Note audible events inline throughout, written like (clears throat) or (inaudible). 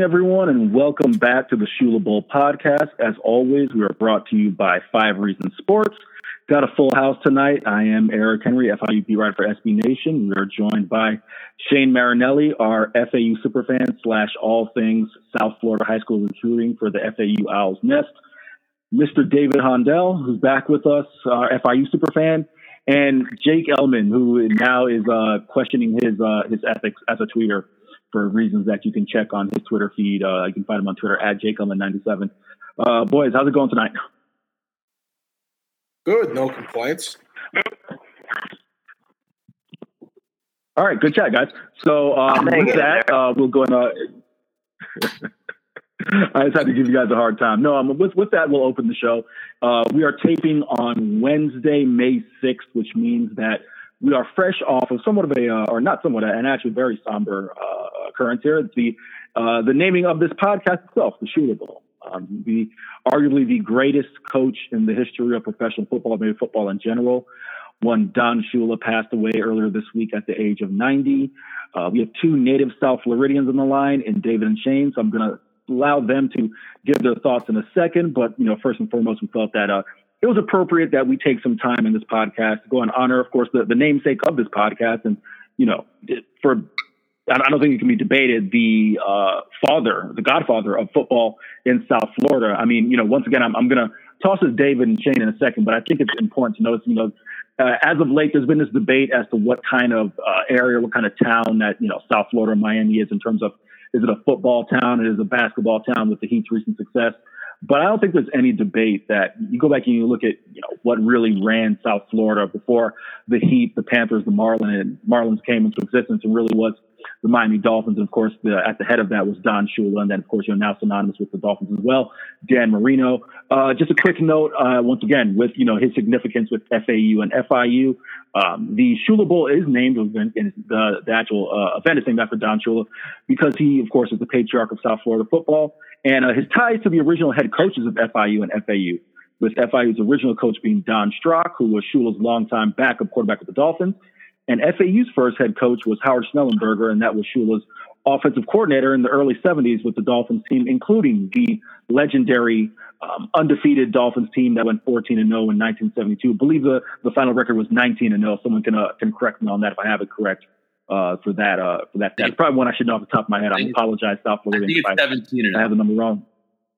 morning, everyone, and welcome back to the Shula Bowl podcast. As always, we are brought to you by Five Reasons Sports. Got a full house tonight. I am Eric Henry, FIU beat writer for SB Nation. We are joined by Shane Marinelli, our FAU superfan slash all things South Florida high school recruiting for the FAU Owls Nest. Mr. David Hondell, who's back with us, our FIU superfan, and Jake Elman, who now is uh, questioning his uh, his ethics as a tweeter for reasons that you can check on his Twitter feed. Uh, you can find him on Twitter at jakeelman97. Uh, boys, how's it going tonight? Good, no complaints. All right, good chat, guys. So um, with that, uh, we'll go and. Uh, (laughs) I just had to give you guys a hard time. No, um, with, with that, we'll open the show. Uh, we are taping on Wednesday, May 6th, which means that we are fresh off of somewhat of a, uh, or not somewhat, an actually very somber uh, occurrence here. It's the, uh, the naming of this podcast itself, the Shula Bowl. Um, the arguably the greatest coach in the history of professional football, maybe football in general. One Don Shula passed away earlier this week at the age of 90. Uh, we have two native South Floridians on the line, in David and Shane. So I'm going to allow them to give their thoughts in a second. But you know, first and foremost, we felt that uh, it was appropriate that we take some time in this podcast to go and honor, of course, the, the namesake of this podcast. And, you know, for, I don't think it can be debated, the uh, father, the godfather of football in South Florida. I mean, you know, once again, I'm, I'm going to toss this David and Shane in a second, but I think it's important to notice, you know, uh, as of late, there's been this debate as to what kind of uh, area, what kind of town that, you know, South Florida, Miami is in terms of is it a football town? Is it a basketball town with the Heat's recent success? But I don't think there's any debate that you go back and you look at you know what really ran South Florida before the Heat, the Panthers, the Marlins, and Marlins came into existence and really was the Miami Dolphins. And of course, the, at the head of that was Don Shula, and then of course you're now synonymous with the Dolphins as well, Dan Marino. Uh, just a quick note, uh, once again, with you know his significance with FAU and FIU, um, the Shula Bowl is named in the, the actual uh, event is named after Don Shula because he, of course, is the patriarch of South Florida football. And uh, his ties to the original head coaches of FIU and FAU, with FIU's original coach being Don Strock, who was Shula's longtime backup quarterback with the Dolphins. And FAU's first head coach was Howard Schnellenberger, and that was Shula's offensive coordinator in the early 70s with the Dolphins team, including the legendary um, undefeated Dolphins team that went 14 and 0 in 1972. I believe the, the final record was 19 and 0. Someone can uh, can correct me on that if I have it correct uh, for that. Uh, for that, that's probably one I should know off the top of my head. I, I apologize, South Florida. I think it's seventeen. And I have the number wrong.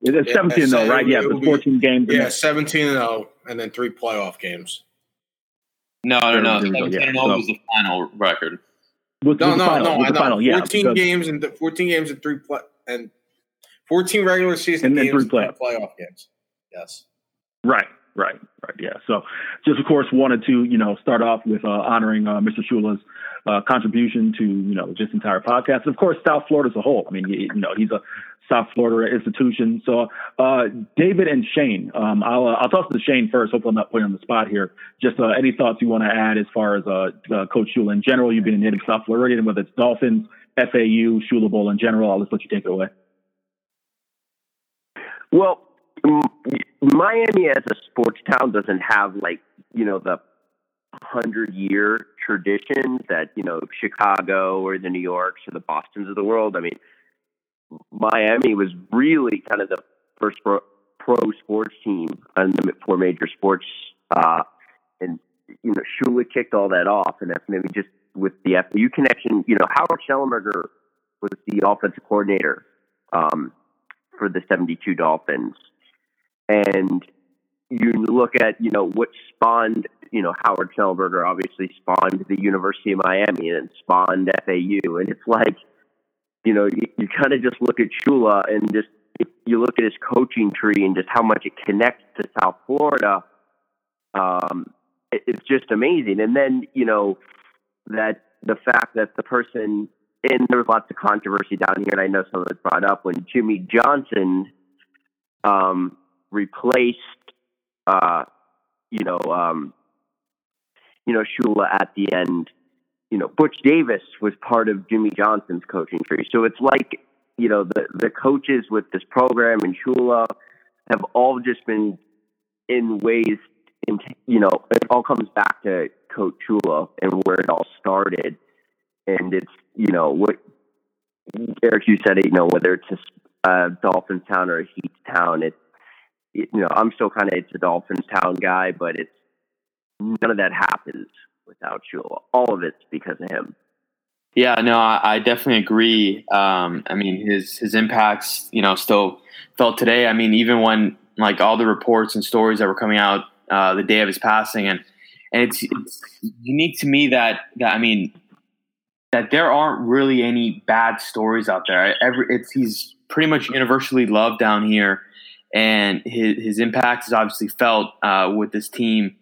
It's yeah, 17 though, right? Yeah, it's 14 games. Yeah, 17 and 0, and then three playoff games. No, no, no. 17 and 0 was the final record. Was, no, was no, final, no, I know. Final, yeah, 14 because, games and 14 games and three play and 14 regular season and then games three playoff. playoff games. Yes. Right. Right, right, yeah. So, just of course, wanted to you know start off with uh, honoring uh, Mr. Shula's uh, contribution to you know this entire podcast, of course South Florida as a whole. I mean, you, you know, he's a South Florida institution. So, uh, David and Shane, um, I'll uh, I'll toss to Shane first. Hopefully, I'm not putting on the spot here. Just uh, any thoughts you want to add as far as Coach Shula in general? You've been a native South Floridian, whether it's Dolphins, FAU, Shula Bowl in general. I'll just let you take it away. Well, Miami as a sports town doesn't have like you know the hundred year traditions that you know Chicago or the New Yorks or the Boston's of the world. I mean, Miami was really kind of the first pro, pro sports team on the four major sports, uh, and you know Shula kicked all that off, and that's maybe just with the FAU connection. You know, Howard Schnellenberger was the offensive coordinator um, for the '72 Dolphins, and you look at you know what spawned you know Howard Schnellenberger obviously spawned the University of Miami and spawned FAU, and it's like you know you, you kind of just look at Shula and just you look at his coaching tree and just how much it connects to South Florida. Um, it, it's just amazing, and then you know that the fact that the person and there was lots of controversy down here, and I know some of it brought up when Jimmy Johnson um, replaced, uh, you know, um, you know, Shula at the end. You know, Butch Davis was part of Jimmy Johnson's coaching tree. So it's like, you know, the the coaches with this program and Shula have all just been in ways, in, you know, it all comes back to Coach Shula and where it all started. And it's, you know, what Eric, you said. You know, whether it's a Dolphins town or a Heat town, it's it, you know I'm still kind of it's a Dolphins town guy, but it's none of that happens without Shula. All of it's because of him. Yeah, no, I, I definitely agree. Um, I mean, his his impacts, you know, still felt today. I mean, even when like all the reports and stories that were coming out uh, the day of his passing, and and it's, it's unique to me that that I mean that there aren't really any bad stories out there. Every it's he's pretty much universally loved down here, and his his impact is obviously felt uh, with this team,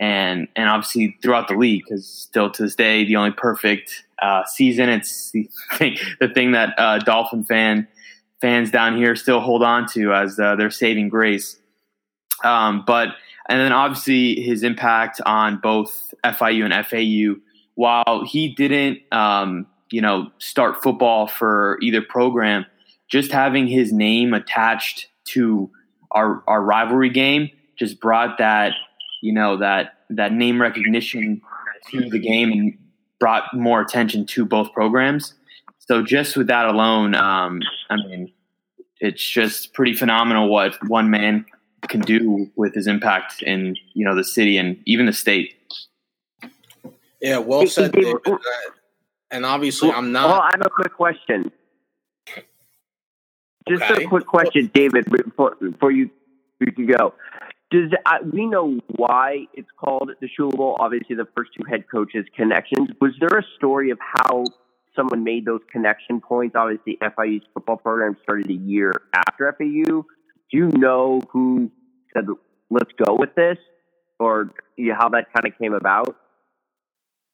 and and obviously throughout the league because still to this day the only perfect uh, season. It's the (laughs) thing, the thing that uh, Dolphin fan fans down here still hold on to as uh, their saving grace. Um, but and then obviously his impact on both FIU and FAU. While he didn't, um, you know, start football for either program, just having his name attached to our our rivalry game just brought that, you know, that that name recognition to the game and brought more attention to both programs. So just with that alone, um, I mean, it's just pretty phenomenal what one man can do with his impact in you know the city and even the state. Yeah, well said, David. And obviously, I'm not. Well, I have a quick question. Just okay. a quick question, David, before, before you you can go. Does uh, we know why it's called the Shula Bowl? Obviously, the first two head coaches' connections. Was there a story of how someone made those connection points? Obviously, FIU's football program started a year after FAU. Do you know who said, "Let's go with this," or you know, how that kind of came about?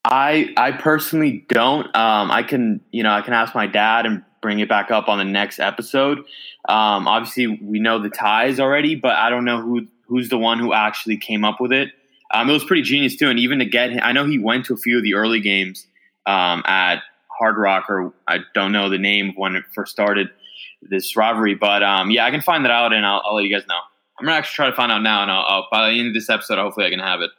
I I personally don't. Um, I can you know I can ask my dad and bring it back up on the next episode. Um, obviously, we know the ties already, but I don't know who who's the one who actually came up with it. Um, it was pretty genius too, and even to get him, I know he went to a few of the early games um, at Hard Rock, or I don't know the name when it first started this rivalry, but um, yeah, I can find that out, and I'll, I'll, let you guys know. I'm gonna actually try to find out now, and I'll, I'll, by the end of this episode, hopefully, I can have it.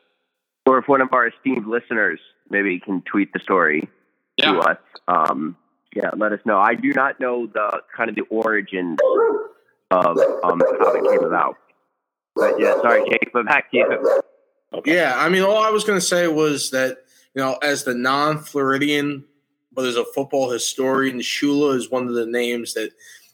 Or if one of our esteemed listeners maybe you can tweet the story yeah. to us, um, yeah, let us know. I do not know the kind of the origin of um, how it came about. But yeah, sorry, Jake, but back to you. Okay. Yeah, I mean, all I was going to say was that, you know, as the non Floridian, but as a football historian, Shula is one of the names that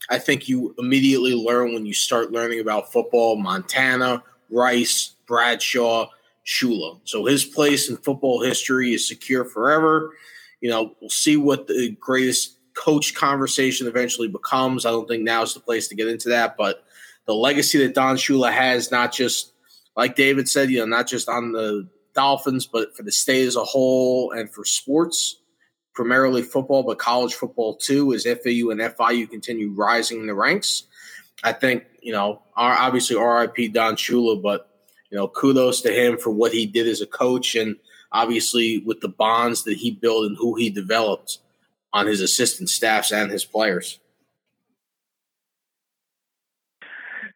I think you immediately learn when you start learning about football. Montana, Rice, Bradshaw, Shula. So his place in football history is secure forever. You know, we'll see what the greatest coach conversation eventually becomes. I don't think now is the place to get into that, but the legacy that Don Shula has, not just like David said, you know, not just on the Dolphins, but for the state as a whole and for sports, primarily football, but college football too, as FAU and FIU continue rising in the ranks. I think, you know, obviously RIP Don Shula, but, you know, kudos to him for what he did as a coach and obviously with the bonds that he built and who he developed on his assistant staffs and his players.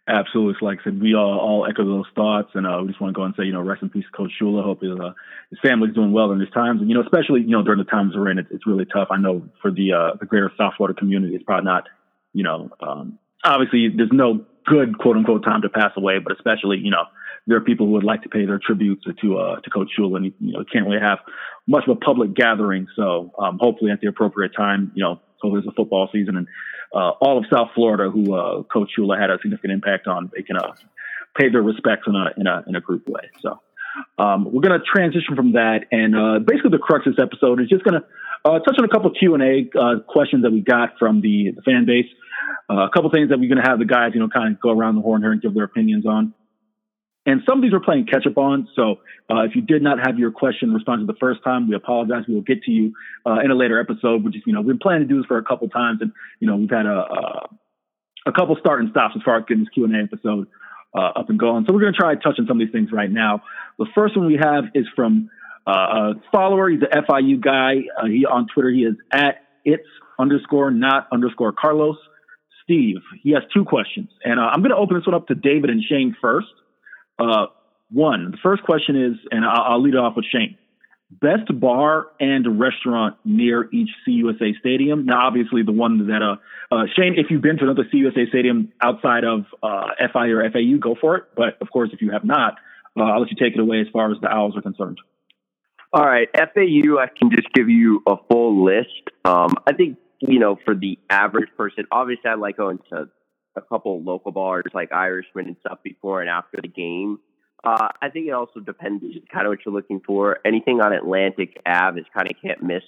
Absolutely. like I said, we all, all echo those thoughts. And uh, we just want to go and say, you know, rest in peace, Coach Shula. Hope his, uh, his family's doing well in these times. And, you know, especially, you know, during the times we're in, it, it's really tough. I know for the, uh, the greater South Florida community, it's probably not, you know, um, obviously there's no good quote unquote time to pass away, but especially, you know, there are people who would like to pay their tributes to, uh, to Coach Shula and, you know, can't really have much of a public gathering. So, um, hopefully at the appropriate time, you know, so there's a football season and uh, all of South Florida, who uh, Coach Shula had a significant impact on, they can uh, pay their respects in a in a in a group way. So um, we're going to transition from that, and uh, basically the crux of this episode is just going to uh, touch on a couple Q and A uh, questions that we got from the, the fan base. a couple things that we're going to have the guys, you know, kind of go around the horn here and give their opinions on. And some of these we're playing catch up on. So uh, if you did not have your question responded the first time, we apologize. We will get to you uh, in a later episode. Which is, you know, we've been planning to do this for a couple times, and you know, we've had a a, a couple start and stops as far as getting this Q and A episode uh, up and going. So we're going to try to touch on some of these things right now. The first one we have is from uh, a follower. He's an FIU guy. Uh, he on Twitter. He is at it's underscore not underscore Carlos. Steve. He has two questions, and uh, I'm going to open this one up to David and Shane first. Uh, one, the first question is, and I'll, I'll lead it off with Shane. best bar and restaurant near each CUSA stadium. Now, obviously, the one that uh, uh, Shane, if you've been to another CUSA stadium outside of uh, FI or FAU, go for it. But of course, if you have not, uh, I'll let you take it away as far as the Owls are concerned. All right, FAU, I can just give you a full list. Um, I think you know, for the average person, obviously, I like going to a couple local bars like Irishman and stuff before and after the game. Uh, I think it also depends kind of what you're looking for. Anything on Atlantic Ave is kind of can't miss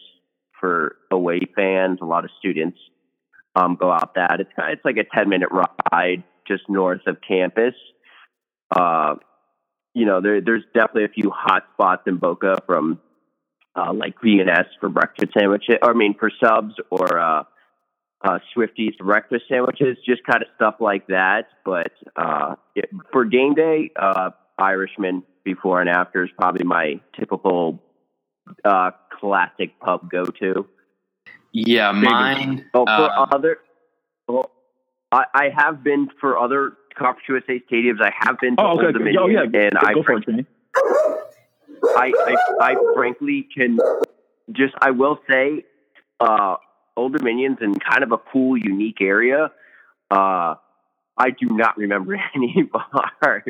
for away fans. A lot of students um, go out that. It's kind of, it's like a 10 minute ride just north of campus. Uh, you know, there, there's definitely a few hot spots in Boca from uh, like V&S for breakfast sandwiches, or I mean for subs or uh, Swifties breakfast sandwiches, just kind of stuff like that. But uh, it, for game day, uh, Irishman before and after is probably my typical uh, classic pub go to. Yeah, mine. Oh, for uh, other, well, I, I have been for other Conference USA stadiums. I have been to oh, okay. Old Dominion, oh, yeah. and go I, for it, I, I, I frankly can just, I will say, uh, Old Dominion's in kind of a cool, unique area. Uh, I do not remember (laughs) any bar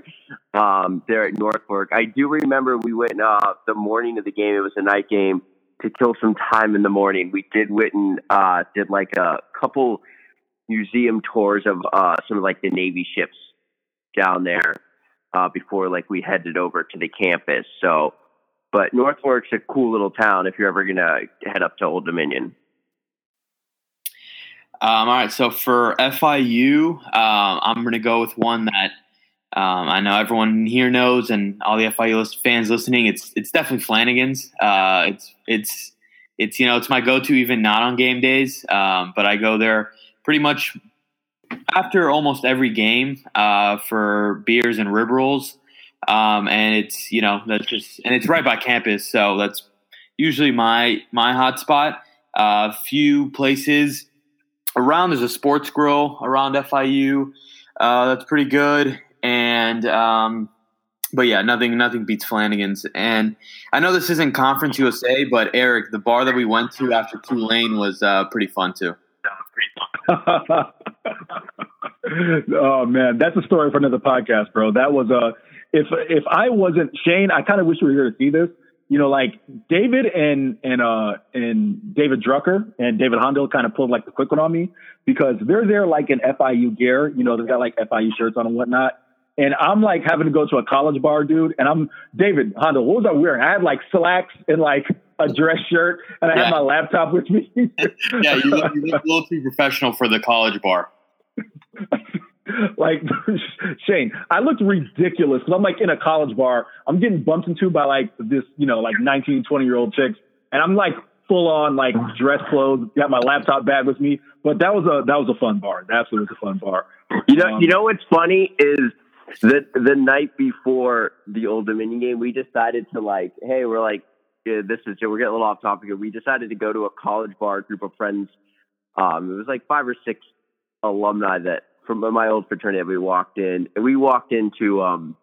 um, there at North I do remember we went uh, the morning of the game. It was a night game to kill some time in the morning. We did Witten uh, did like a couple museum tours of uh, some of like the Navy ships down there uh, before like we headed over to the campus. So, but Norfolk's a cool little town if you're ever gonna head up to Old Dominion. Um, all right, so for FIU, um, I'm going to go with one that um, I know everyone here knows, and all the FIU fans listening. It's it's definitely Flanagan's. Uh, it's it's it's you know it's my go-to even not on game days, um, but I go there pretty much after almost every game uh, for beers and rib rolls, um, and it's you know that's just and it's right by campus, so that's usually my my hot spot. A uh, few places around there's a sports grill around FIU. Uh, that's pretty good. And um, but yeah, nothing nothing beats Flanagan's. And I know this isn't Conference USA, but Eric, the bar that we went to after Tulane was uh, pretty fun too. (laughs) oh man, that's a story for another podcast, bro. That was a uh, if if I wasn't Shane, I kind of wish we were here to see this you know, like David and and uh and David Drucker and David Hondo kind of pulled like the quick one on me because they're there like in FIU gear, you know, they've got like FIU shirts on and whatnot. And I'm like having to go to a college bar, dude. And I'm David Hondo. What was I wearing? I had like slacks and like a dress shirt, and I yeah. had my laptop with me. (laughs) yeah, you look, you look a little too professional for the college bar. (laughs) (laughs) like (laughs) Shane, I looked ridiculous because I'm like in a college bar. I'm getting bumped into by like this, you know, like 19, 20 year old chicks, and I'm like full on like dress clothes. Got my laptop bag with me, but that was a that was a fun bar. That absolutely was a fun bar. You know, um, you know what's funny is that the night before the Old Dominion game, we decided to like, hey, we're like, yeah, this is we're getting a little off topic. We decided to go to a college bar group of friends. Um, it was like five or six alumni that from my old fraternity we walked in and we walked into um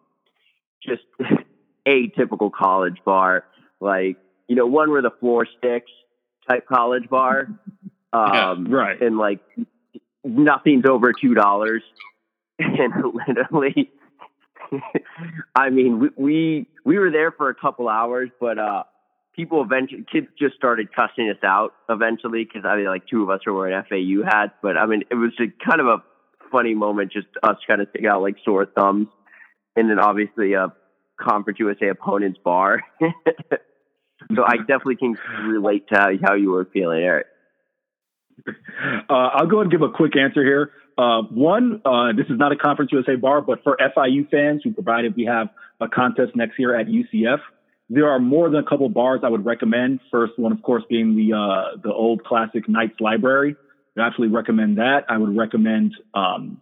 just (laughs) a typical college bar like you know one where the floor sticks type college bar (laughs) um yeah, right. and like nothing's over two dollars. (laughs) And literally i mean we, we we were there for a couple hours but uh people eventually kids just started cussing us out eventually because I mean like two of us were wearing FAU hats, but I mean it was a kind of a funny moment, just us trying to stick out like sore thumbs, and then obviously a Conference USA opponent's bar. (laughs) so I definitely can relate to how you were feeling, Eric. Uh, I'll go and give a quick answer here. Uh, one, uh, this is not a Conference USA bar, but for FIU fans who provided we have a contest next year at UCF, there are more than a couple bars I would recommend. First one, of course, being the uh, the old classic Knights Library. I absolutely recommend that. I would recommend um,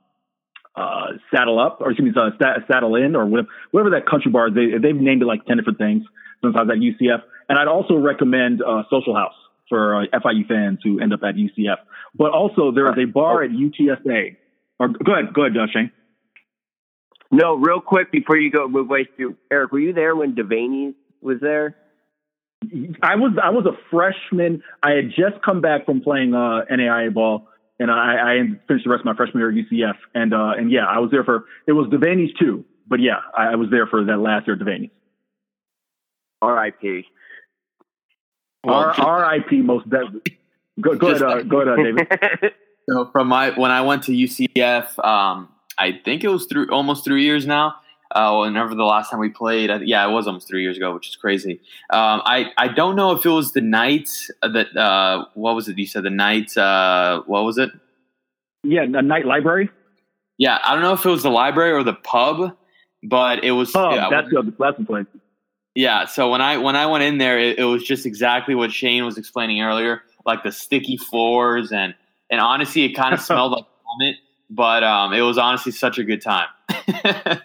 uh, Saddle Up, or excuse me, uh, Saddle In, or whatever, whatever that country bar. They, they've named it like 10 different things sometimes at UCF. And I'd also recommend uh, Social House for uh, FIU fans who end up at UCF. But also, there is a bar at UTSA. Or go ahead, go ahead, uh, Shane. No, real quick before you go move way through, Eric, were you there when Devaney was there? I was I was a freshman. I had just come back from playing uh, NAIA ball, and I, I finished the rest of my freshman year at UCF. And uh, and yeah, I was there for it was Devaney's too, but yeah, I, I was there for that last year at Devaney's. R.I.P. R.I.P. Most definitely. Go, go ahead, uh, go ahead, uh, David. (laughs) so from my when I went to UCF, um, I think it was through almost three years now. Uh, whenever the last time we played, I, yeah, it was almost three years ago, which is crazy. Um, I I don't know if it was the night that uh, what was it? You said the night Uh, what was it? Yeah, the Knight Library. Yeah, I don't know if it was the library or the pub, but it was. Oh, yeah, that's the that's the place. Yeah, so when I when I went in there, it, it was just exactly what Shane was explaining earlier, like the sticky floors and and honestly, it kind of (laughs) smelled like vomit, but um, it was honestly such a good time. (laughs)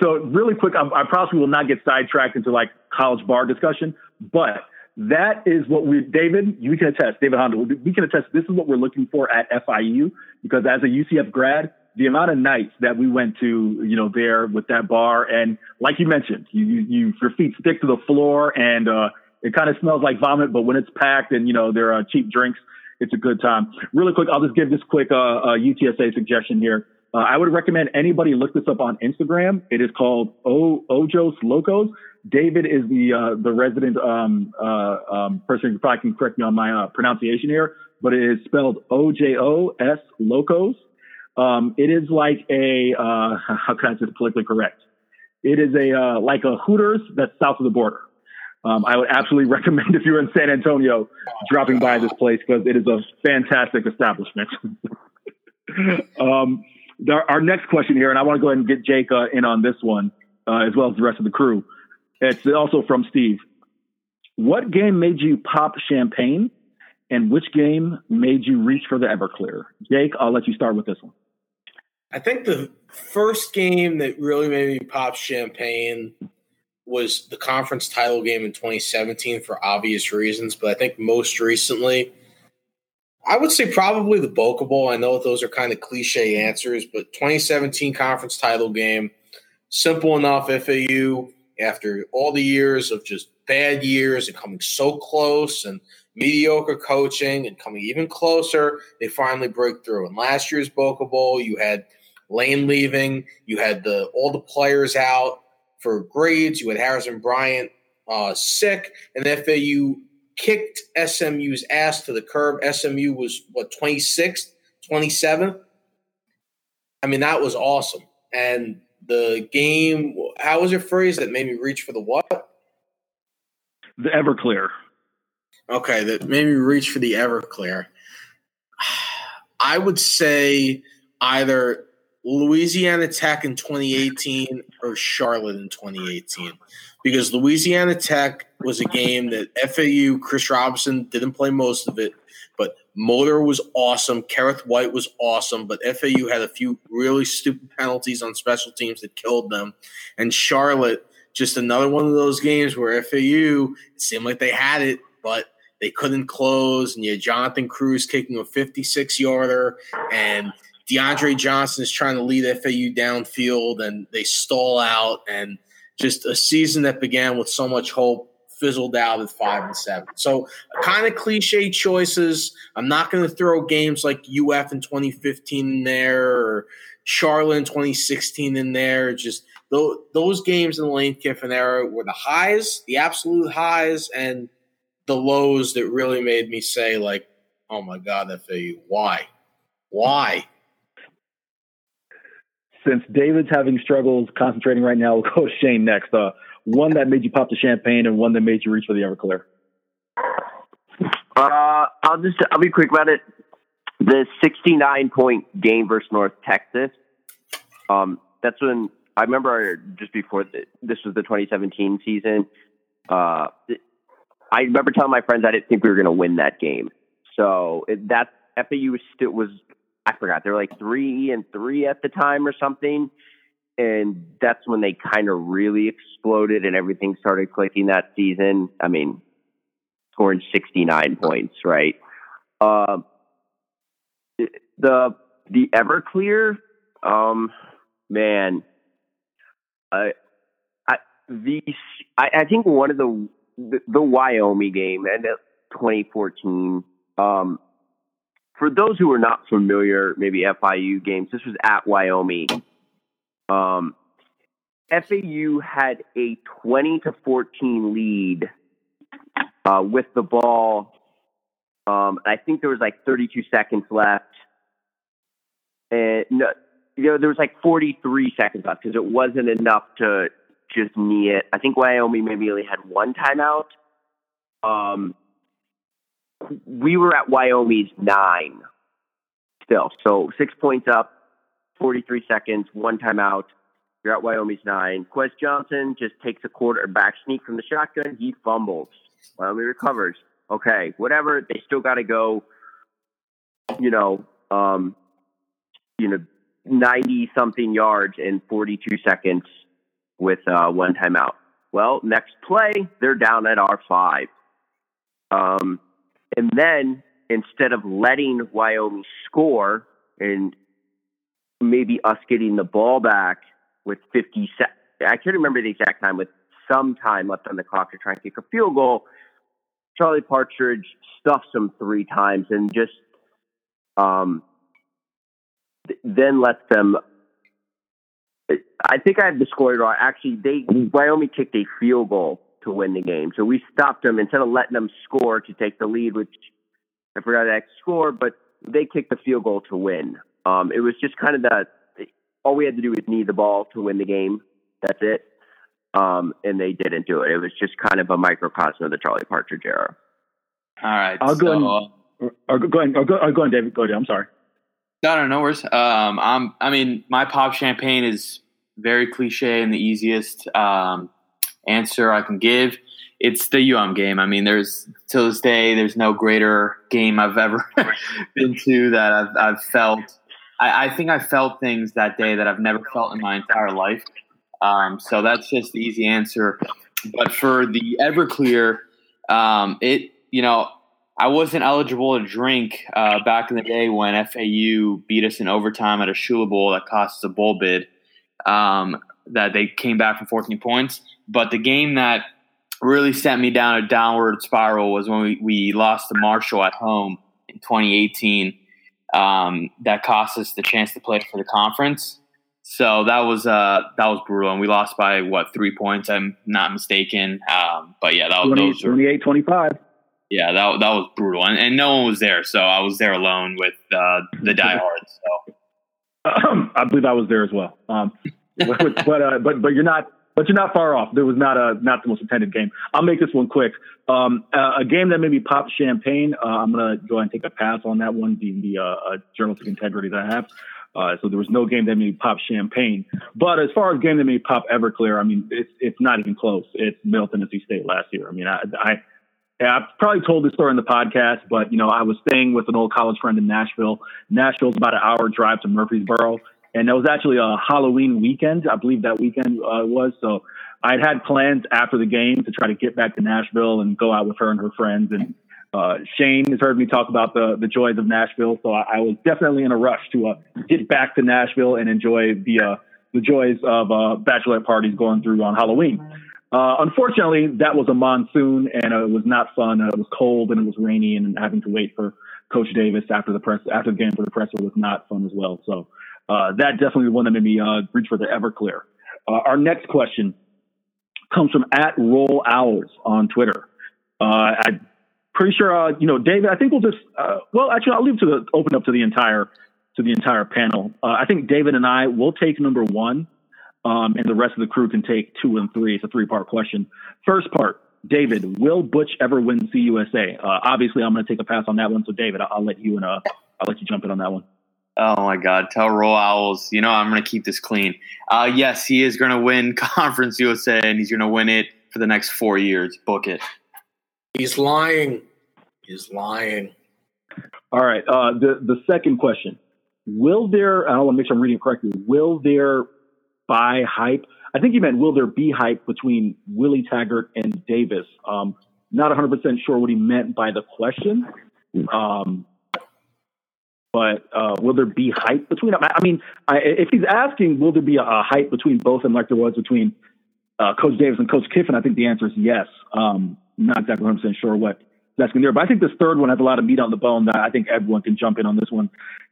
so really quick, I, I probably will not get sidetracked into like college bar discussion, but that is what we, David, you can attest, David Honda, we can attest. This is what we're looking for at FIU because as a UCF grad, the amount of nights that we went to, you know, there with that bar, and like you mentioned, you, you, you your feet stick to the floor, and uh, it kind of smells like vomit. But when it's packed, and you know there are cheap drinks, it's a good time. Really quick, I'll just give this quick uh, uh, UTSA suggestion here. Uh, I would recommend anybody look this up on Instagram. It is called o- Ojos Locos. David is the uh, the resident um, uh, um, person who probably can correct me on my uh, pronunciation here, but it is spelled O J O S Locos. Um, it is like a uh, (laughs) how can I say politically correct? It is a uh, like a Hooters that's south of the border. Um, I would absolutely (laughs) recommend if you're in San Antonio, dropping by this place because it is a fantastic establishment. (laughs) um, our, next question here, and I want to go ahead and get Jake uh, in on this one, uh, as well as the rest of the crew. It's also from Steve. What game made you pop champagne, and which game made you reach for the Everclear? Jake, I'll let you start with this one. I think the first game that really made me pop champagne was the conference title game in 2017 for obvious reasons, but I think most recently, I would say probably the Boca Bowl. I know those are kind of cliche answers, but 2017 conference title game, simple enough. FAU, after all the years of just bad years and coming so close and mediocre coaching and coming even closer, they finally break through. And last year's Boca Bowl, you had – Lane leaving. You had the all the players out for grades. You had Harrison Bryant uh, sick, and FAU kicked SMU's ass to the curb. SMU was what 26th, 27th. I mean, that was awesome. And the game, how was your phrase that made me reach for the what? The Everclear. Okay, that made me reach for the Everclear. I would say either Louisiana Tech in 2018 or Charlotte in 2018 because Louisiana Tech was a game that FAU Chris Robinson didn't play most of it, but Motor was awesome. Kerrith Whyte was awesome, but FAU had a few really stupid penalties on special teams that killed them. And Charlotte, just another one of those games where FAU seemed like they had it, but they couldn't close. And you had Jonathan Cruz kicking a 56 yarder and DeAndre Johnson is trying to lead FAU downfield and they stall out and just a season that began with so much hope fizzled out at five and seven. So kind of cliche choices. I'm not going to throw games like UF in 2015 in there or Charlotte in 2016 in there. Just those, those games in the Lane Kiffin era were the highs, the absolute highs, and the lows that really made me say like, "Oh my God, FAU, why, why?" Since David's having struggles concentrating right now, we'll go with Shane next. Uh, one that made you pop the champagne and one that made you reach for the Everclear. Uh, I'll just I'll be quick about it. The 69 point game versus North Texas. Um, that's when I remember just before the, this was the 2017 season. Uh, I remember telling my friends I didn't think we were going to win that game. So it, that FAU was still was I forgot. They were like three and three at the time or something. And that's when they kind of really exploded and everything started clicking that season. I mean, scoring 69 points, right? Um, the, the Everclear, um, man, I, I, the, I, I think one of the the, the Wyoming game and 2014. Um, for those who are not familiar, maybe FIU games, this was at Wyoming. Um, FAU had a 20 to 14 lead uh, with the ball. Um, I think there was like 32 seconds left. And no, you know, there was like 43 seconds left because it wasn't enough to just knee it. I think Wyoming maybe only had one timeout. Um, we were at Wyoming's nine still. So six points up, 43 seconds, one timeout. You're at Wyoming's nine. Jaquez Johnson just takes a quarterback sneak from the shotgun. He fumbles. Wyoming recovers. Okay, whatever. They still got to go, you know, um, you know, 90 something yards in 42 seconds with uh, one timeout. Well, next play, they're down at our five. Um, and then instead of letting Wyoming score and maybe us getting the ball back with 50 seconds, I can't remember the exact time, with some time left on the clock to try and kick a field goal, Charlie Partridge stuffs them three times and just um, th- then lets them. I think I have the score wrong. Actually, they Wyoming kicked a field goal to win the game, so we stopped them instead of letting them score to take the lead, which I forgot that score, but they kicked the field goal to win. Um, it was just kind of the all we had to do was need the ball to win the game. That's it. Um, and they didn't do it. It was just kind of a microcosm of the Charlie Partridge era. All right. I'll go. so- ahead, or, or go ahead. Or go, or go ahead, David. Go ahead. I'm sorry. No, no, no worries. Um, I'm, I mean, my pop champagne is very cliche and the easiest um, answer I can give. It's the UM game. I mean, there's till this day, there's no greater game I've ever (laughs) been to that I've, I've felt. I, I think I felt things that day that I've never felt in my entire life. Um, so that's just the easy answer. But for the Everclear, um, it you know I wasn't eligible to drink uh, back in the day when FAU beat us in overtime at a Shula Bowl that cost us a bowl bid. Um, that they came back from 14 points. But the game that really sent me down a downward spiral was when we, we lost to Marshall at home in 2018. Um, that cost us the chance to play for the conference. So that was uh, that was brutal, and we lost by what three points? I'm not mistaken. Um, but yeah, that was 28, those were 28 25. yeah, that that was brutal, and, and no one was there, so I was there alone with uh, the diehards. So (clears throat) I believe I was there as well. Um, (laughs) but but, uh, but but you're not but you're not far off. There was not a not the most attended game. I'll make this one quick. Um, uh, a game that made me pop champagne. Uh, I'm gonna go ahead and take a pass on that one, being the uh, uh, journalistic integrity that I have. Uh, so there was no game that made me pop champagne. But as far as game that made me pop Everclear, I mean, it's it's not even close. It's Middle Tennessee State last year. I mean, I, I I've probably told this story in the podcast, but you know, I was staying with an old college friend in Nashville. Nashville's about an hour drive to Murfreesboro, and it was actually a Halloween weekend. I believe that weekend uh, was. So I had had plans after the game to try to get back to Nashville and go out with her and her friends. And uh, Shane has heard me talk about the the joys of Nashville, so I, I was definitely in a rush to uh, get back to Nashville and enjoy the uh, the joys of uh, bachelorette parties going through on Halloween. Uh, unfortunately, that was a monsoon and it was not fun. It was cold and it was rainy, and having to wait for Coach Davis after the press after the game for the presser was not fun as well. So uh, that definitely one that made me uh, reach for the Everclear. Uh, our next question comes from at Roll Owls on Twitter. Uh, I'm pretty sure, uh, you know, David. I think we'll just uh, well, actually, I'll leave to the open up to the entire to the entire panel. I think David and I will take number one. Um, and the rest of the crew can take two and three. It's a three part question. First part, David, will Butch ever win CUSA? Obviously, I'm going to take a pass on that one. So, David, I'll, I'll let you and uh, I'll let you jump in on that one. Oh my God! Tell Roll Owls, you know I'm going to keep this clean. Uh, yes, he is going to win (laughs) Conference USA, and he's going to win it for the next four years. Book it. He's lying. He's lying. All right. Uh, the the second question: Will there? I want to make sure I'm reading correctly. Will there by hype? I think you meant will there be hype between Willie Taggart and Davis? Um, not 100 percent sure what he meant by the question. Um, but uh, will there be hype between them? I mean, I, if he's asking, will there be a, a hype between both of them, like there was between uh, Coach Davis and Coach Kiffin? I think the answer is yes. Um, not exactly 100 percent sure what that's going to be. But I think this third one has a lot of meat on the bone. That I think everyone can jump in on this one.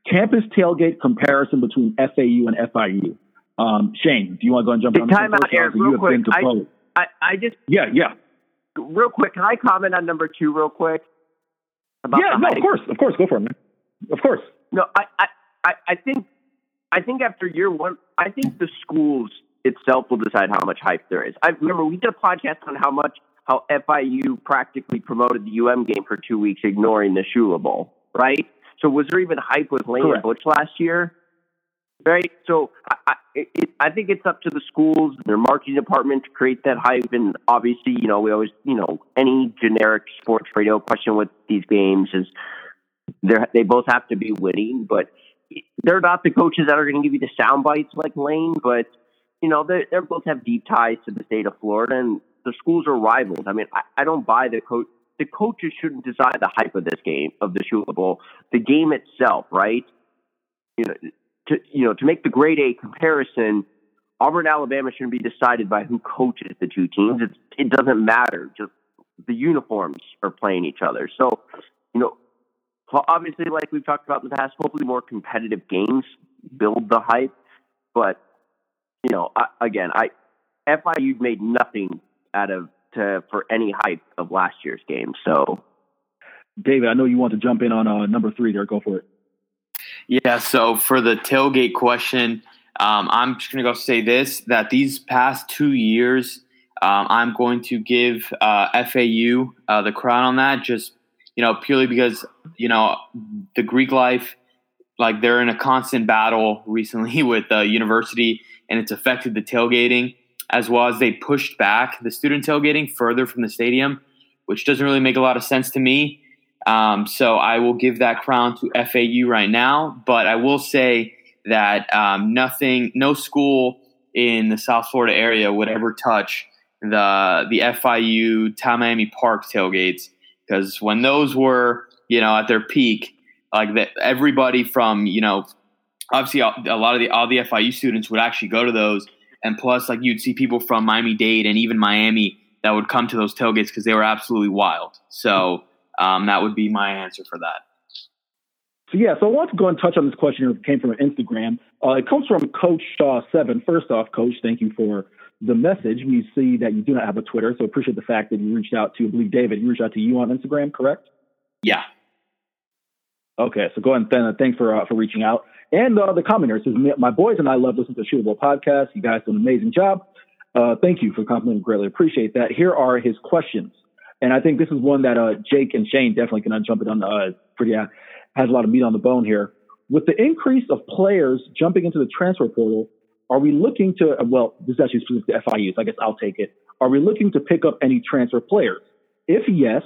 Campus tailgate comparison between FAU and FIU. Um, Shane, do you want to go and jump in on time out, Eric, real quick. I, I, I, just yeah yeah. Real quick, can I comment on number two real quick? yeah, no, of course, of course, go for it, man. Of course. No, I, I, I think, I think after year one, I think the schools itself will decide how much hype there is. I remember we did a podcast on how much how FIU practically promoted the UM game for two weeks, ignoring the Shula Bowl, right? So was there even hype with Lane Correct. and Butch last year? Right. So I, I, it, I think it's up to the schools, and their marketing department to create that hype. And obviously, you know, we always, you know, any generic sports radio question with these games is they both have to be winning, but they're not the coaches that are going to give you the sound bites like Lane, but you know, they they both have deep ties to the state of Florida, and the schools are rivals. I mean, I, I don't buy the coach. The coaches shouldn't decide the hype of this game of the Shula Bowl. The game itself, right? You know, to you know, to make the grade A comparison, Auburn, Alabama shouldn't be decided by who coaches the two teams. It's, it doesn't matter. Just the uniforms are playing each other. So, you know, obviously, like we've talked about in the past, hopefully more competitive games build the hype. But you know, I, again, I FIU made nothing out of to for any hype of last year's game. So, David, I know you want to jump in on uh, number three there. Go for it. Yeah. So for the tailgate question, um, I'm just going to go say this: that these past two years, um, I'm going to give uh, FAU uh, the crown on that. Just you know, purely because you know the Greek life, like they're in a constant battle recently (laughs) with the university and it's affected the tailgating as well as they pushed back the student tailgating further from the stadium, which doesn't really make a lot of sense to me. Um, so I will give that crown to FAU right now, but I will say that um, nothing, no school in the South Florida area would ever touch the the FIU Tamiami Park tailgates because when those were you know at their peak, like that everybody from you know obviously a lot of the all the FIU students would actually go to those, and plus like you'd see people from Miami Dade and even Miami that would come to those tailgates because they were absolutely wild. So um, that would be my answer for that. So yeah, so I want to go and touch on this question that came from Instagram. Uh, it comes from Coach Shaw Seven. First off, Coach, thank you for the message. We see that you do not have a Twitter, so appreciate the fact that you reached out to, I believe David, you reached out to you on Instagram, correct? Yeah. Okay, so go ahead and thanks for uh, for reaching out. And uh, the commenters, my boys and I love listening to the Shula podcast. You guys do an amazing job. Uh, thank you for complimenting. Greatly appreciate that. Here are his questions, and I think this is one that uh, Jake and Shane definitely can jump in on. Uh, pretty uh, has a lot of meat on the bone here. With the increase of players jumping into the transfer portal, are we looking to? Well, this is actually specific to FIU, so I guess I'll take it. Are we looking to pick up any transfer players? If yes,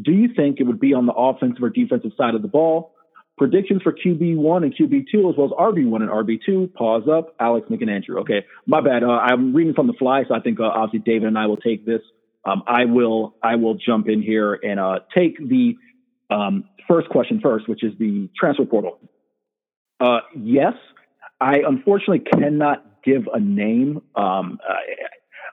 do you think it would be on the offensive or defensive side of the ball? Predictions for QB1 and QB2 as well as RB1 and RB2. Pause up. Alex, Nick, and Andrew. Okay, my bad. Uh, I'm reading from the fly, so I think uh, obviously David and I will take this. Um, I will I will jump in here and uh, take the um, first question first, which is the transfer portal. Uh, yes, I unfortunately cannot give a name. Um,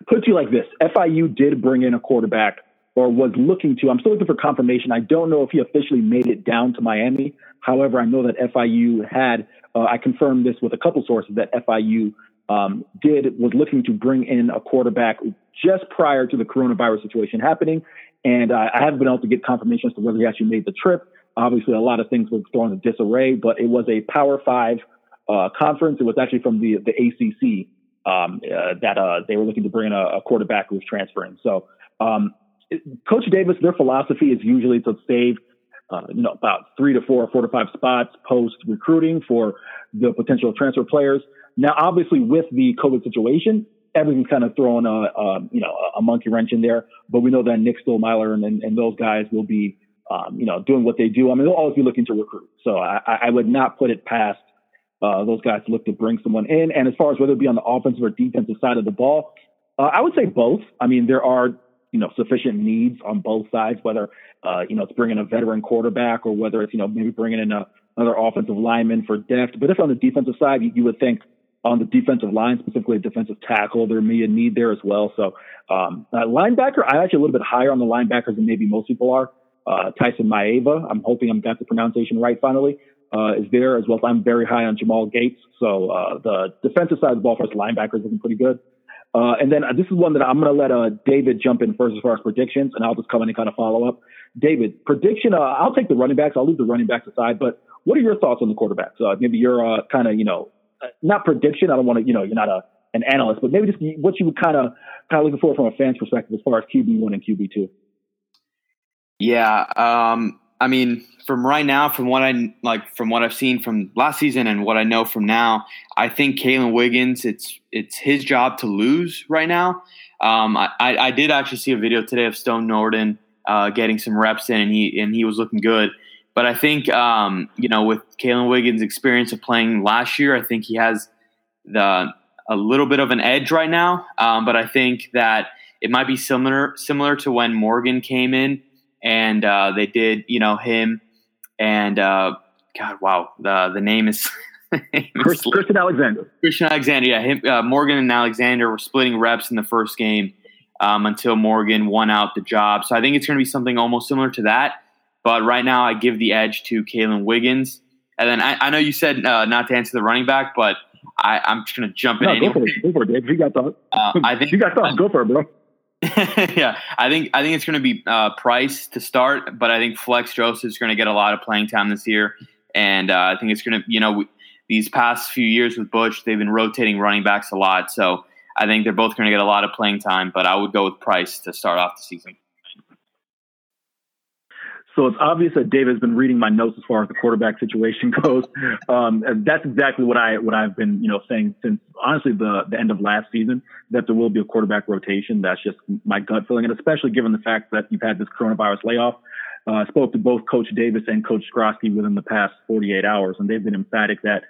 put it to you like this: FIU did bring in a quarterback or was looking to. I'm still looking for confirmation. I don't know if he officially made it down to Miami. However, I know that FIU had. Uh, I confirmed this with a couple sources that FIU um, did was looking to bring in a quarterback just prior to the coronavirus situation happening, and uh, I haven't been able to get confirmation as to whether he actually made the trip. Obviously, a lot of things were thrown into disarray, but it was a Power Five uh, conference. It was actually from the the ACC um, uh, that uh, they were looking to bring in a, a quarterback who was transferring. So um, Coach Davis, their philosophy is usually to save, uh, you know, about three to four, four to five spots post recruiting for the potential transfer players. Now, obviously, with the COVID situation, everything's kind of throwing a, a you know a monkey wrench in there. But we know that Nick Stolmeiler and, and, and those guys will be, um, you know, doing what they do. I mean, they'll always be looking to recruit. So I, I would not put it past uh, those guys look to bring someone in. And as far as whether it be on the offensive or defensive side of the ball, uh, I would say both. I mean, there are you know sufficient needs on both sides, whether uh, you know it's bringing a veteran quarterback or whether it's you know maybe bringing in a, another offensive lineman for depth. But if on the defensive side, you, you would think on the defensive line, specifically defensive tackle. There may be a need there as well. So um, uh, linebacker, I'm actually a little bit higher on the linebackers than maybe most people are. Uh, Tyson Maeva, I'm hoping I'm got the pronunciation right finally, uh, is there as well. as I'm very high on Jamal Gates. So uh, the defensive side of the ball for us linebackers looking pretty good. Uh, and then uh, this is one that I'm going to let uh, David jump in first as far as predictions, and I'll just come in and kind of follow up. David, prediction. Uh, I'll take the running backs. I'll leave the running backs aside. But what are your thoughts on the quarterbacks? Maybe your uh, kind of you know not prediction. I don't want to you know you're not a an analyst, but maybe just what you would kind of kind of looking for from a fan's perspective as far as QB one and QB two. Yeah, um, I mean, from right now, from what I like, from what I've seen from last season and what I know from now, I think Kaylan Wiggins, it's it's his job to lose right now. Um, I, I did actually see a video today of Stone Norton uh, getting some reps in, and he and he was looking good. But I think um, you know, with Kaylan Wiggins' experience of playing last year, I think he has the a little bit of an edge right now. Um, but I think that it might be similar similar to when Morgan came in and uh, they did, you know, him and uh, God, wow, the the name is. (laughs) Chris, Christian Alexander. Christian Alexander, yeah. Him, uh, Morgan and Alexander were splitting reps in the first game um, until Morgan won out the job. So I think it's going to be something almost similar to that. But right now, I give the edge to Kaylan Wiggins. And then I, I know you said uh, not to answer the running back, but I, am just going to jump in. No, go for it. Go for it, Dave. You got thoughts. Uh, I think (laughs) you got thoughts. Go for it, bro. (laughs) yeah, I think I think it's going to be uh, Price to start, but I think Flex Joseph is going to get a lot of playing time this year, and uh, I think it's going to you know we, these past few years with Butch they've been rotating running backs a lot, so I think they're both going to get a lot of playing time, but I would go with Price to start off the season. So it's obvious that David has been reading my notes as far as the quarterback situation (laughs) goes. Um, that's exactly what I what I've been you know saying since honestly the the end of last season that there will be a quarterback rotation. That's just my gut feeling, and especially given the fact that you've had this coronavirus layoff. Uh, I spoke to both Coach Davis and Coach Skrosky within the past 48 hours, and they've been emphatic that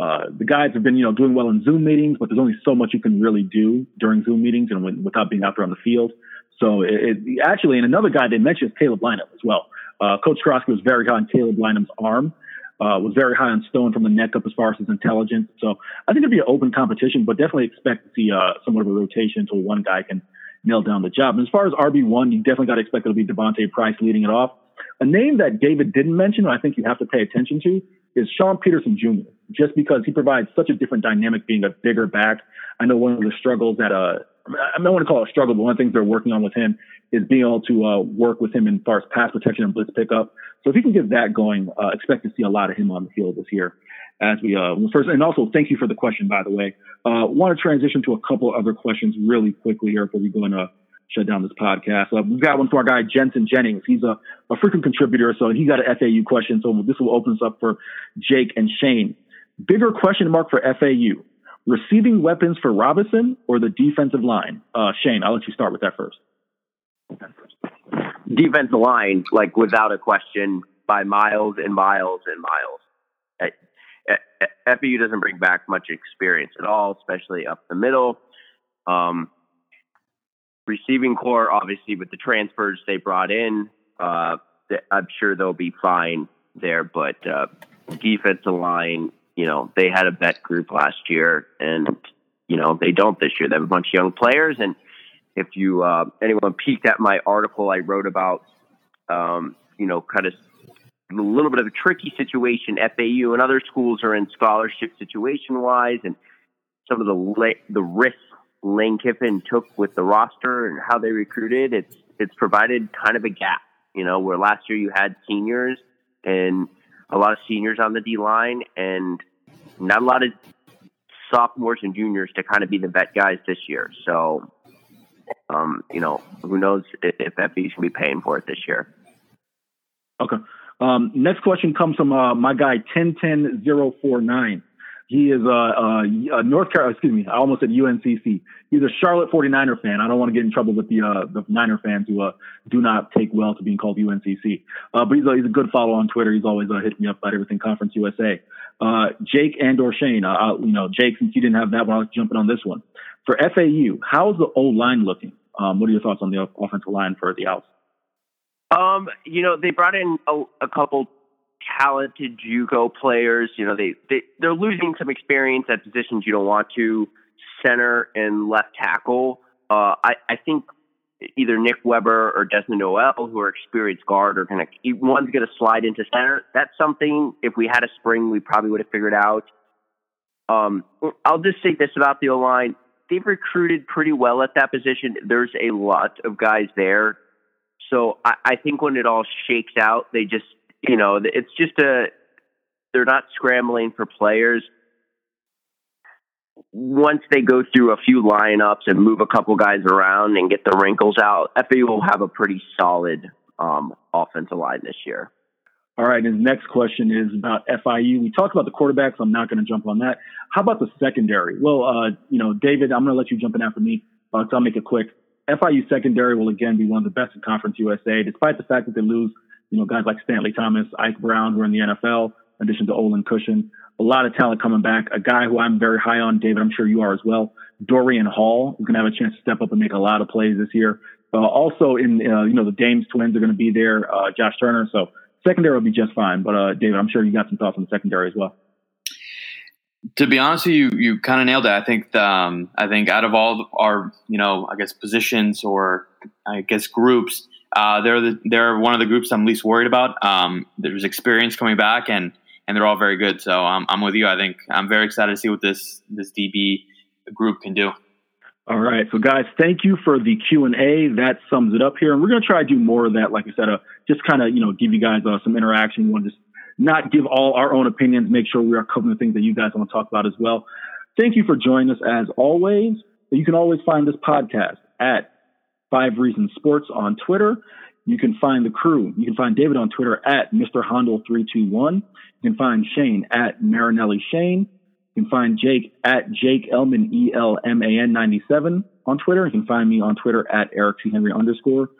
uh, the guys have been, you know, doing well in Zoom meetings, but there's only so much you can really do during Zoom meetings and when, without being out there on the field. So it, it, actually, and another guy they mentioned is Caleb Lynham as well. Uh, Coach Skrosky was very high on Caleb Lynham's arm, uh, was very high on Stone from the neck up as far as his intelligence. So I think it'd be an open competition, but definitely expect to see uh, somewhat of a rotation until one guy can nail down the job. And as far as RB1, you definitely got to expect it'll be D'Vonte Price leading it off. A name that David didn't mention, I think you have to pay attention to, is Sean Peterson Jr. Just because he provides such a different dynamic being a bigger back. I know one of the struggles that uh, I don't want to call it a struggle, but one of the things they're working on with him is being able to uh, work with him in far as pass protection and blitz pickup. So if he can get that going, uh, expect to see a lot of him on the field this year. As we uh, first, and also thank you for the question, by the way. Uh, want to transition to a couple other questions really quickly here before we go uh, shut down this podcast. Uh, we've got one from our guy Jensen Jennings. He's a, a frequent contributor, so he got an FAU question. So this will open us up for Jake and Shane. Bigger question mark for FAU: receiving weapons for Robison or the defensive line? Uh, Shane, I'll let you start with that first defensive line, like without a question, by miles and miles and miles. FAU doesn't bring back much experience at all, especially up the middle. Um, receiving core, obviously, with the transfers they brought in, uh, I'm sure they'll be fine there. But uh, defensive line, you know, they had a vet group last year, and you know they don't this year. They have a bunch of young players, and if you uh, anyone peeked at my article I wrote about, um, you know, kind of a little bit of a tricky situation FAU and other schools are in scholarship situation wise, and some of the the risks Lane Kiffin took with the roster and how they recruited. It's it's provided kind of a gap, you know, where last year you had seniors and a lot of seniors on the D line and not a lot of sophomores and juniors to kind of be the vet guys this year. So um, you know, who knows if, if FB's going to be paying for it this year. Okay. Um, next question comes from uh, my guy, 101049. He is a, a, a, North Carolina, excuse me, I almost said UNCC. He's a Charlotte 49er fan. I don't want to get in trouble with the uh, the Niner fans who uh, do not take well to being called UNCC. Uh, but he's a, he's a good follow on Twitter. He's always uh, hitting me up about everything Conference USA. Uh, Jake and or Shane, uh, you know, Jake, since you didn't have that one, I was jumping on this one. For FAU, how's the O line looking? Um, what are your thoughts on the offensive line for the Owls? Um, you know, they brought in a, a couple talented JUCO players. You know, they, they they're losing some experience at positions you don't want to, center and left tackle. Uh, I I think either Nick Weber or Desmond Noel, who are experienced guard, are going to one's going to slide into center. That's something. If we had a spring, we probably would have figured out. Um, I'll just say this about the O line: they've recruited pretty well at that position. There's a lot of guys there, so I, I think when it all shakes out, they just you know it's just a they're not scrambling for players once they go through a few lineups and move a couple guys around and get the wrinkles out, FAU will have a pretty solid um, offensive line this year. All right, his next question is about FIU. We talked about the quarterbacks. I'm not going to jump on that. How about the secondary? Well, uh, you know, David, I'm going to let you jump in after me, uh, so I'll make it quick. FIU secondary will again be one of the best in Conference USA, despite the fact that they lose, you know, guys like Stanley Thomas, Ike Brown, who are in the NFL, in addition to Olin Cushion a lot of talent coming back. A guy who I'm very high on, David, I'm sure you are as well. Dorian Hall is going to have a chance to step up and make a lot of plays this year. Uh, also, in uh, you know the Dames twins are going to be there. Uh, Josh Turner, so secondary will be just fine. But uh, David, I'm sure you got some thoughts on the secondary as well. To be honest with you, you kind of nailed it. I think um, I think out of all our you know I guess positions or I guess groups, uh, they're the, they're one of the groups I'm least worried about. Um, there's experience coming back and and they're all very good. So um, I'm with you. I think I'm very excited to see what this this DB group can do. All right, so guys, thank you for the Q and A. That sums it up here, and we're going to try to do more of that. Like I said, uh, just kind of you know give you guys uh, some interaction. We want to just not give all our own opinions. Make sure we are covering the things that you guys want to talk about as well. Thank you for joining us as always. You can always find this podcast at Five Reasons Sports on Twitter. You can find the crew. You can find David on Twitter at Mr. Hondo321. You can find Shane at Marinelli Shane. You can find Jake at Jake Elman, E L M A N 97 on Twitter. You can find me on Twitter at Eric T. Henry underscore.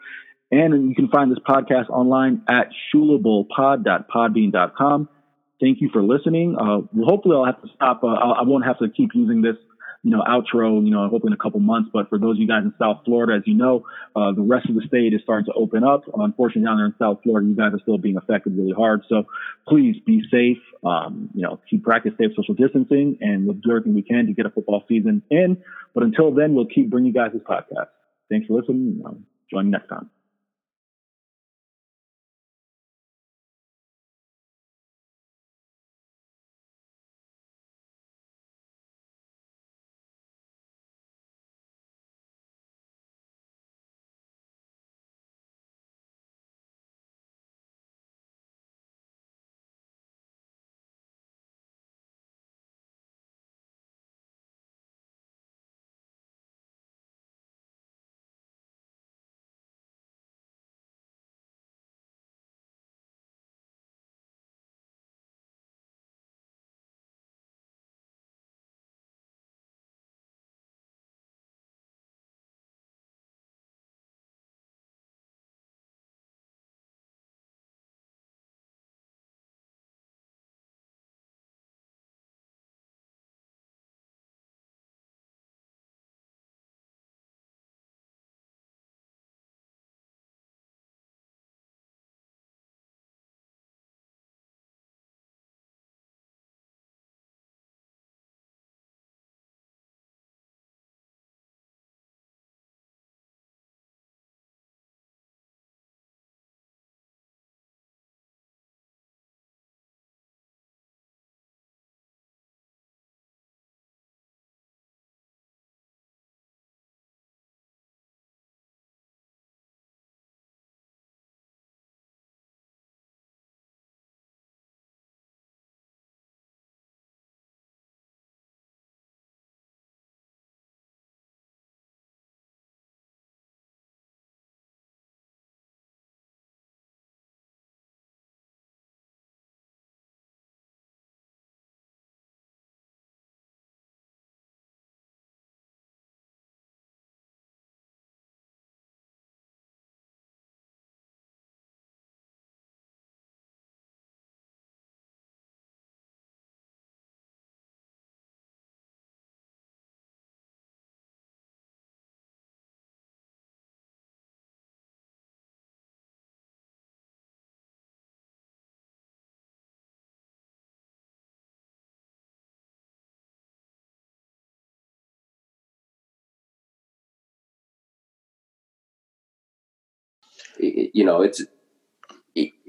And you can find this podcast online at shulabowlpod.podbean.com. Thank you for listening. Uh, hopefully, I'll have to stop. Uh, I won't have to keep using this you know, outro, you know, hopefully in a couple months. But for those of you guys in South Florida, as you know, uh, the rest of the state is starting to open up. Unfortunately, down there in South Florida, you guys are still being affected really hard. So please be safe. Um, you know, keep practice safe social distancing, and we'll do everything we can to get a football season in. But until then, we'll keep bringing you guys this podcast. Thanks for listening. Um, join me next time. You know, it's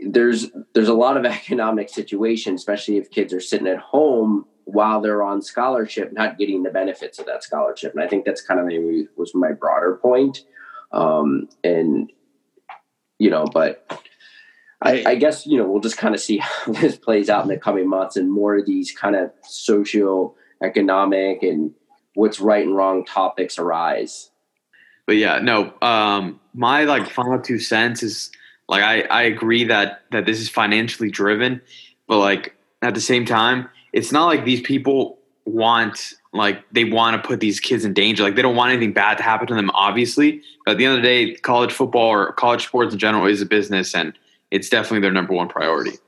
there's there's a lot of (laughs) economic situations, especially if kids are sitting at home while they're on scholarship, not getting the benefits of that scholarship. And I think that's kind of maybe was my broader point. Um, and you know, but I, I, guess you know we'll just kind of see (laughs) how this plays out in the coming months, and more of these kind of socio economic and what's right and wrong topics arise. But yeah, no, um, my like final two cents is like I, I agree that that this is financially driven, but like at the same time, it's not like these people want like they want to put these kids in danger. Like they don't want anything bad to happen to them, obviously. But at the end of the day, college football or college sports in general is a business, and it's definitely their number one priority.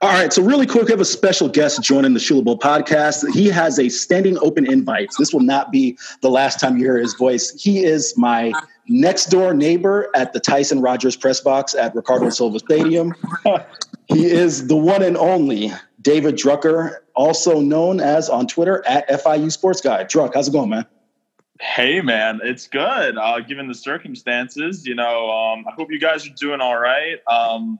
All right, so really quick, we have a special guest joining the Shula Bowl podcast. He has a standing open invite. This will not be the last time you hear his voice. He is my next door neighbor at the Tyson Rogers press box at Riccardo Silva Stadium. he is the one and only David Drucker, also known as on Twitter at FIU Sports Guy. Druck, how's it going, man? Hey, man, it's good. Uh, given the circumstances, you know, um, I hope you guys are doing all right. Um,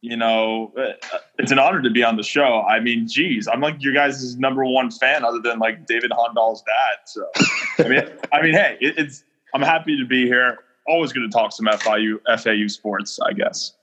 you know, uh, it's an honor to be on the show. I mean, geez, I'm like your guys' number one fan, other than like David Hondal's dad. So, I mean, I mean, hey, it, it's I'm happy to be here. Always going to talk some FIU FAU sports, I guess.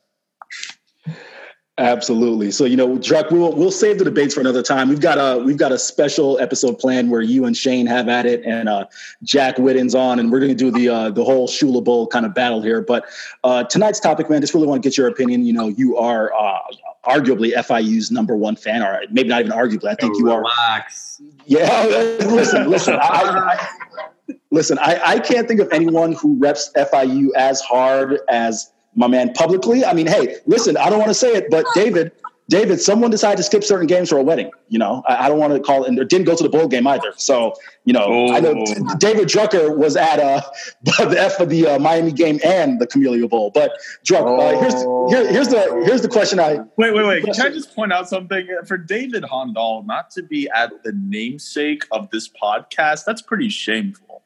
Absolutely. So you know, Druck, we'll we'll save the debates for another time. We've got a we've got a special episode planned where you and Shane have at it, and uh, Jack Whitten's on, and we're going to do the uh, the whole Shula Bowl kind of battle here. But uh, tonight's topic, man, just really want to get your opinion. You know, you are uh, arguably FIU's number one fan, or maybe not even arguably. I think oh, you relax. are. Yeah, (laughs) listen, listen. I, I, listen, I, I can't think of anyone who reps FIU as hard as my man publicly. I mean, hey, listen, I don't want to say it, but David, David, someone decided to skip certain games for a wedding. You know, I, I don't want to call it, and didn't go to the bowl game either. So, you know, oh. I know oh. David Drucker was at uh, (laughs) the F of the uh, Miami game and the Camellia Bowl. But Druck, oh. uh, here's here, here's the here's the question. I wait, wait, wait. Can I just point out something for David Hondal not to be at the namesake of this podcast? That's pretty shameful.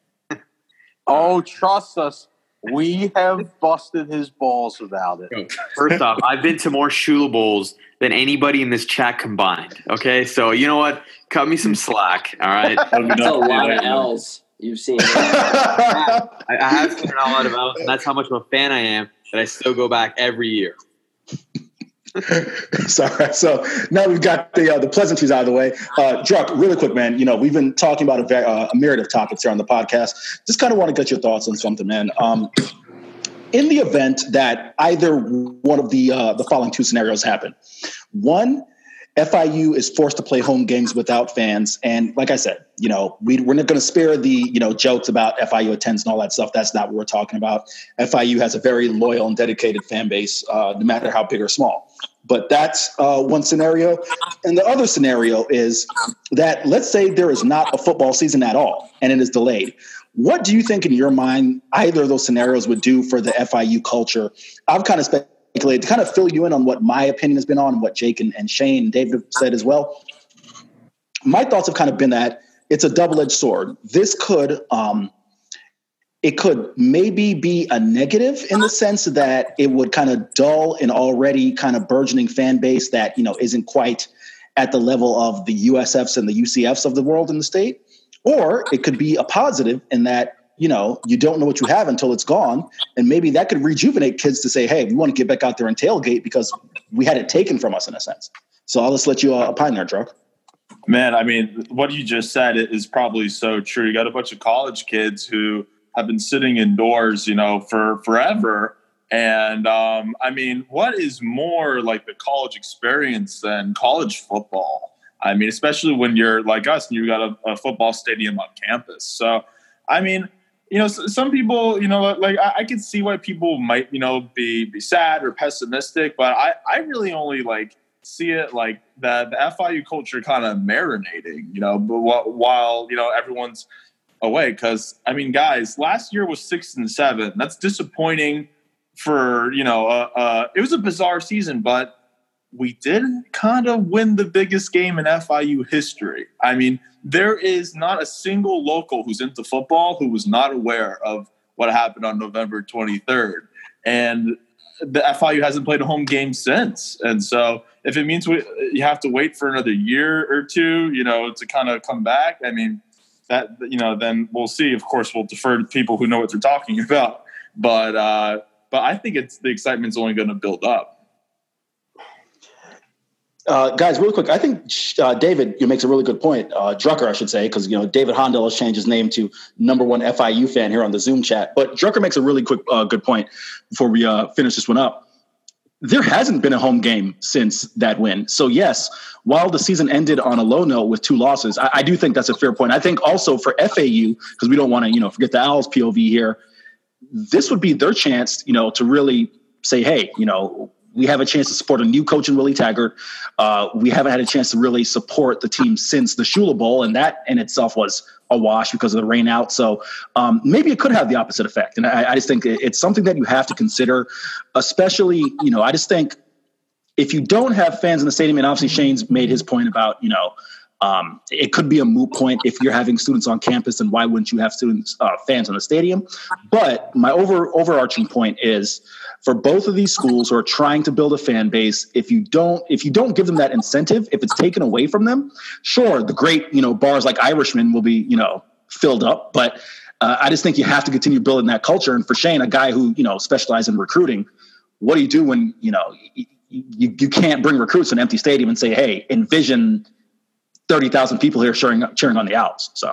Oh, trust us we have busted his balls about it. First off, I've been to more Shula Bowls than anybody in this chat combined. Okay, so you know what? Cut me some slack. All right, (laughs) that's a lot of L's you've seen. I, I have seen a lot of L's, and that's how much of a fan I am that I still go back every year. (laughs) Sorry. So now we've got the uh, the pleasantries out of the way. Uh, Druck, really quick, man. You know, we've been talking about a, uh, a myriad of topics here on the podcast. Just kind of want to get your thoughts on something, man. Um, in the event that either one of the uh, the following two scenarios happen, one, FIU is forced to play home games without fans, and like I said, you know, we, we're not going to spare the you know jokes about FIU attends and all that stuff. That's not what we're talking about. FIU has a very loyal and dedicated fan base, uh, no matter how big or small. But that's uh, one scenario. And the other scenario is that let's say there is not a football season at all and it is delayed. What do you think, in your mind, either of those scenarios would do for the FIU culture? I've kind of speculated to kind of fill you in on what my opinion has been on what Jake and, and Shane and David have said as well. My thoughts have kind of been that it's a double edged sword. This could um, it could maybe be a negative in the sense that it would kind of dull an already kind of burgeoning fan base that you know isn't quite at the level of the USFs and the UCFs of the world in the state, or it could be a positive in that you know you don't know what you have until it's gone, and maybe that could rejuvenate kids to say, "Hey, we want to get back out there and tailgate because we had it taken from us in a sense." So I'll just let you uh, opine there, Druck. Man, I mean, what you just said is probably so true. You got a bunch of college kids who have been sitting indoors, you know, for forever. And um, I mean, what is more like the college experience than college football? I mean, especially when you're like us and you've got a, a football stadium on campus. So, I mean, you know, some people, you know, like I, I could see why people might, you know, be be sad or pessimistic, but I, I really only like see it like that the FIU culture kind of marinating, you know, but while you know everyone's away because I mean, guys, last year was six and seven. That's disappointing. For you know, uh, uh, it was a bizarre season, but we did kind of win the biggest game in FIU history. I mean, there is not a single local who's into football who was not aware of what happened on November 23rd. and the FIU hasn't played a home game since. And so if it means we, you have to wait for another year or two, you know, to kind of come back, I mean, that you know, then we'll see. Of course, we'll defer to people who know what they're talking (laughs) about. But uh, but I think it's the excitement's only going to build up. Uh, guys, real quick, I think uh, David makes a really good point. Uh, Drucker, I should say, because you know David Hondel has changed his name to number one FIU fan here on the Zoom chat. But Drucker makes a really quick, uh, good point before we uh, finish this one up. There hasn't been a home game since that win. So yes, while the season ended on a low note with two losses, I, I do think that's a fair point. I think also for FAU because we don't want to you know forget the Owls POV here. This would be their chance, you know, to really say, hey, you know, we have a chance to support a new coach in Willie Taggart. Uh, we haven't had a chance to really support the team since the Shula Bowl, and that in itself was a wash because of the rain out. So um, maybe it could have the opposite effect. And I, I just think it's something that you have to consider, especially, you know, I just think if you don't have fans in the stadium, and obviously Shane's made his point about, you know, um, it could be a moot point if you're having students on campus, and why wouldn't you have students, uh, fans in the stadium? But my over overarching point is for both of these schools who are trying to build a fan base. If you don't, if you don't give them that incentive, if it's taken away from them, sure, the great you know bars like Irishman will be you know filled up, but uh, I just think you have to continue building that culture. And for Shane, a guy who you know specializes in recruiting, what do you do when you know? You, you, can't bring recruits to an empty stadium and say, "Hey, envision thirty thousand people here cheering cheering on the Owls. So.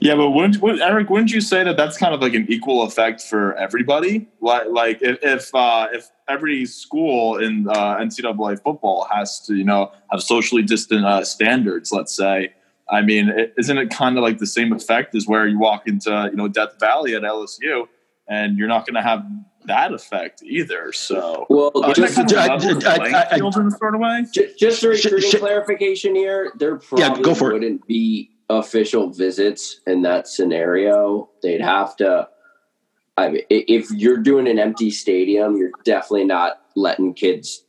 Yeah, but wouldn't, would, Eric, wouldn't you say that that's kind of like an equal effect for everybody? Like, like if if, uh, if every school in uh, NCAA football has to, you know, have socially distant uh, standards, let's say, I mean, is isn't it kind of like the same effect as where you walk into, you know, Death Valley at LSU, and you're not going to have that effect either. So, well, uh, just, kind of I- I- I- I- field a sort of way. Ju- Just for Sh- sh- clarification here, there probably Yeah, go for it. wouldn't be official visits in that scenario. They'd have to. I mean, if you're doing an empty stadium, you're definitely not letting kids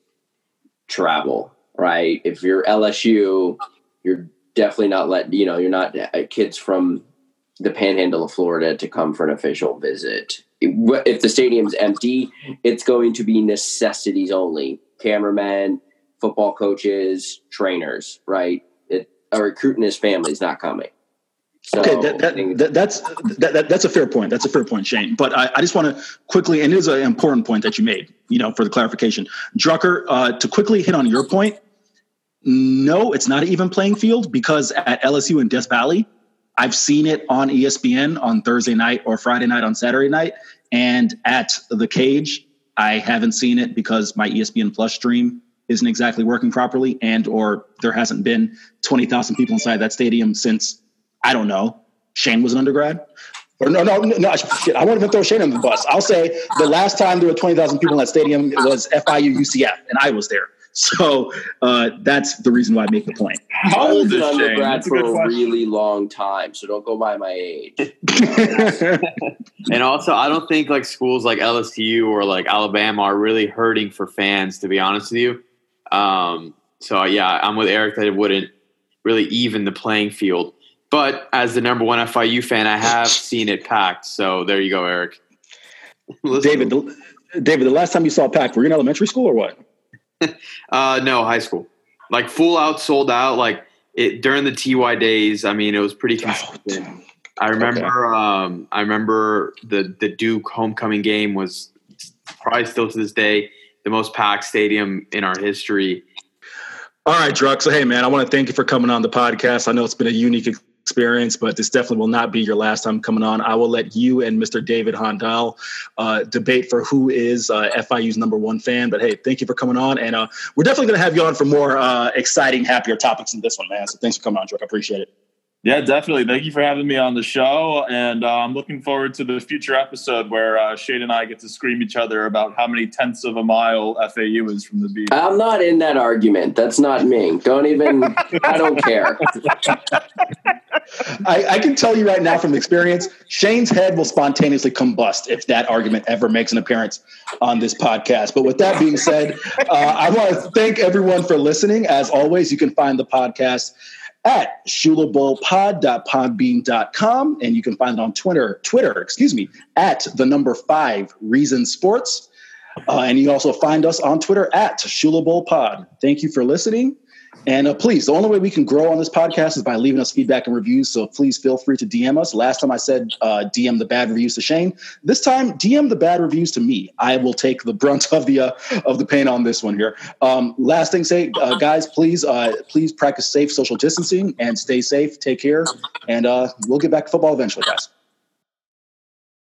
travel, right? If you're LSU, you're definitely not letting you know you're not uh, kids from the Panhandle of Florida to come for an official visit. If the stadium's empty, it's going to be necessities only. Cameramen, football coaches, trainers, right? A recruit and his family is not coming. So Okay, that, that, that, that's that, that, that's a fair point. That's a fair point, Shane. But I, I just want to quickly, and it is an important point that you made. You know, for the clarification, Drucker, uh, to quickly hit on your point. No, it's not an even playing field because at LSU and Death Valley, I've seen it on ESPN on Thursday night or Friday night on Saturday night, and at the Cage, I haven't seen it because my ESPN Plus stream isn't exactly working properly, and or there hasn't been twenty thousand people inside that stadium since I don't know. Shane was an undergrad. Or no, no, no, no, shit. I won't even throw Shane on the bus. I'll say the last time there were 20,000 people in that stadium was FIU UCF, and I was there. So uh, that's the reason why I make the point. How I was old an is undergrad That's a for a really long time, so don't go by my age. (laughs) And also, I don't think like schools like LSU or like Alabama are really hurting for fans. To be honest with you, um, so yeah, I'm with Eric that it wouldn't really even the playing field. But as the number one FIU fan, I have (laughs) seen it packed. So there you go, Eric. David, the, David, the last time you saw Pack, were you in elementary school or what? (laughs) Uh, no, high school. Like full out, sold out. Like it during the TY days. I mean, it was pretty consistent. I remember. Um, I remember the the Duke homecoming game was probably still to this day the most packed stadium in our history. All right, Druck. So, hey, man, I want to thank you for coming on the podcast. I know it's been a unique experience, but this definitely will not be your last time coming on. I will let you and Mr. David Hondal uh, debate for who is uh, FIU's number one fan. But hey, thank you for coming on. And uh, we're definitely going to have you on for more uh, exciting, happier topics than this one, man. So, thanks for coming on, Druck. I appreciate it. Yeah, definitely. Thank you for having me on the show, and uh, I'm looking forward to the future episode where uh, Shane and I get to scream each other about how many tenths of a mile FAU is from the beach. I'm not in that argument. That's not me. Don't even. I don't care. I, I can tell you right now from experience, Shane's head will spontaneously combust if that argument ever makes an appearance on this podcast. But with that being said, uh, I want to thank everyone for listening. As always, you can find the podcast at shulabowlpod.podbean.com. And you can find it on Twitter, Twitter, excuse me, at the number five Reason Sports. Uh, and you also find us on Twitter at Shula Pod. Thank you for listening. And uh, please, the only way we can grow on this podcast is by leaving us feedback and reviews. So please feel free to DM us. Last time I said uh, DM the bad reviews to Shane. This time, DM the bad reviews to me. I will take the brunt of the uh, of the pain on this one here. Um, last thing, say, uh, guys, please uh, please practice safe social distancing and stay safe. Take care, and uh, we'll get back to football eventually, guys.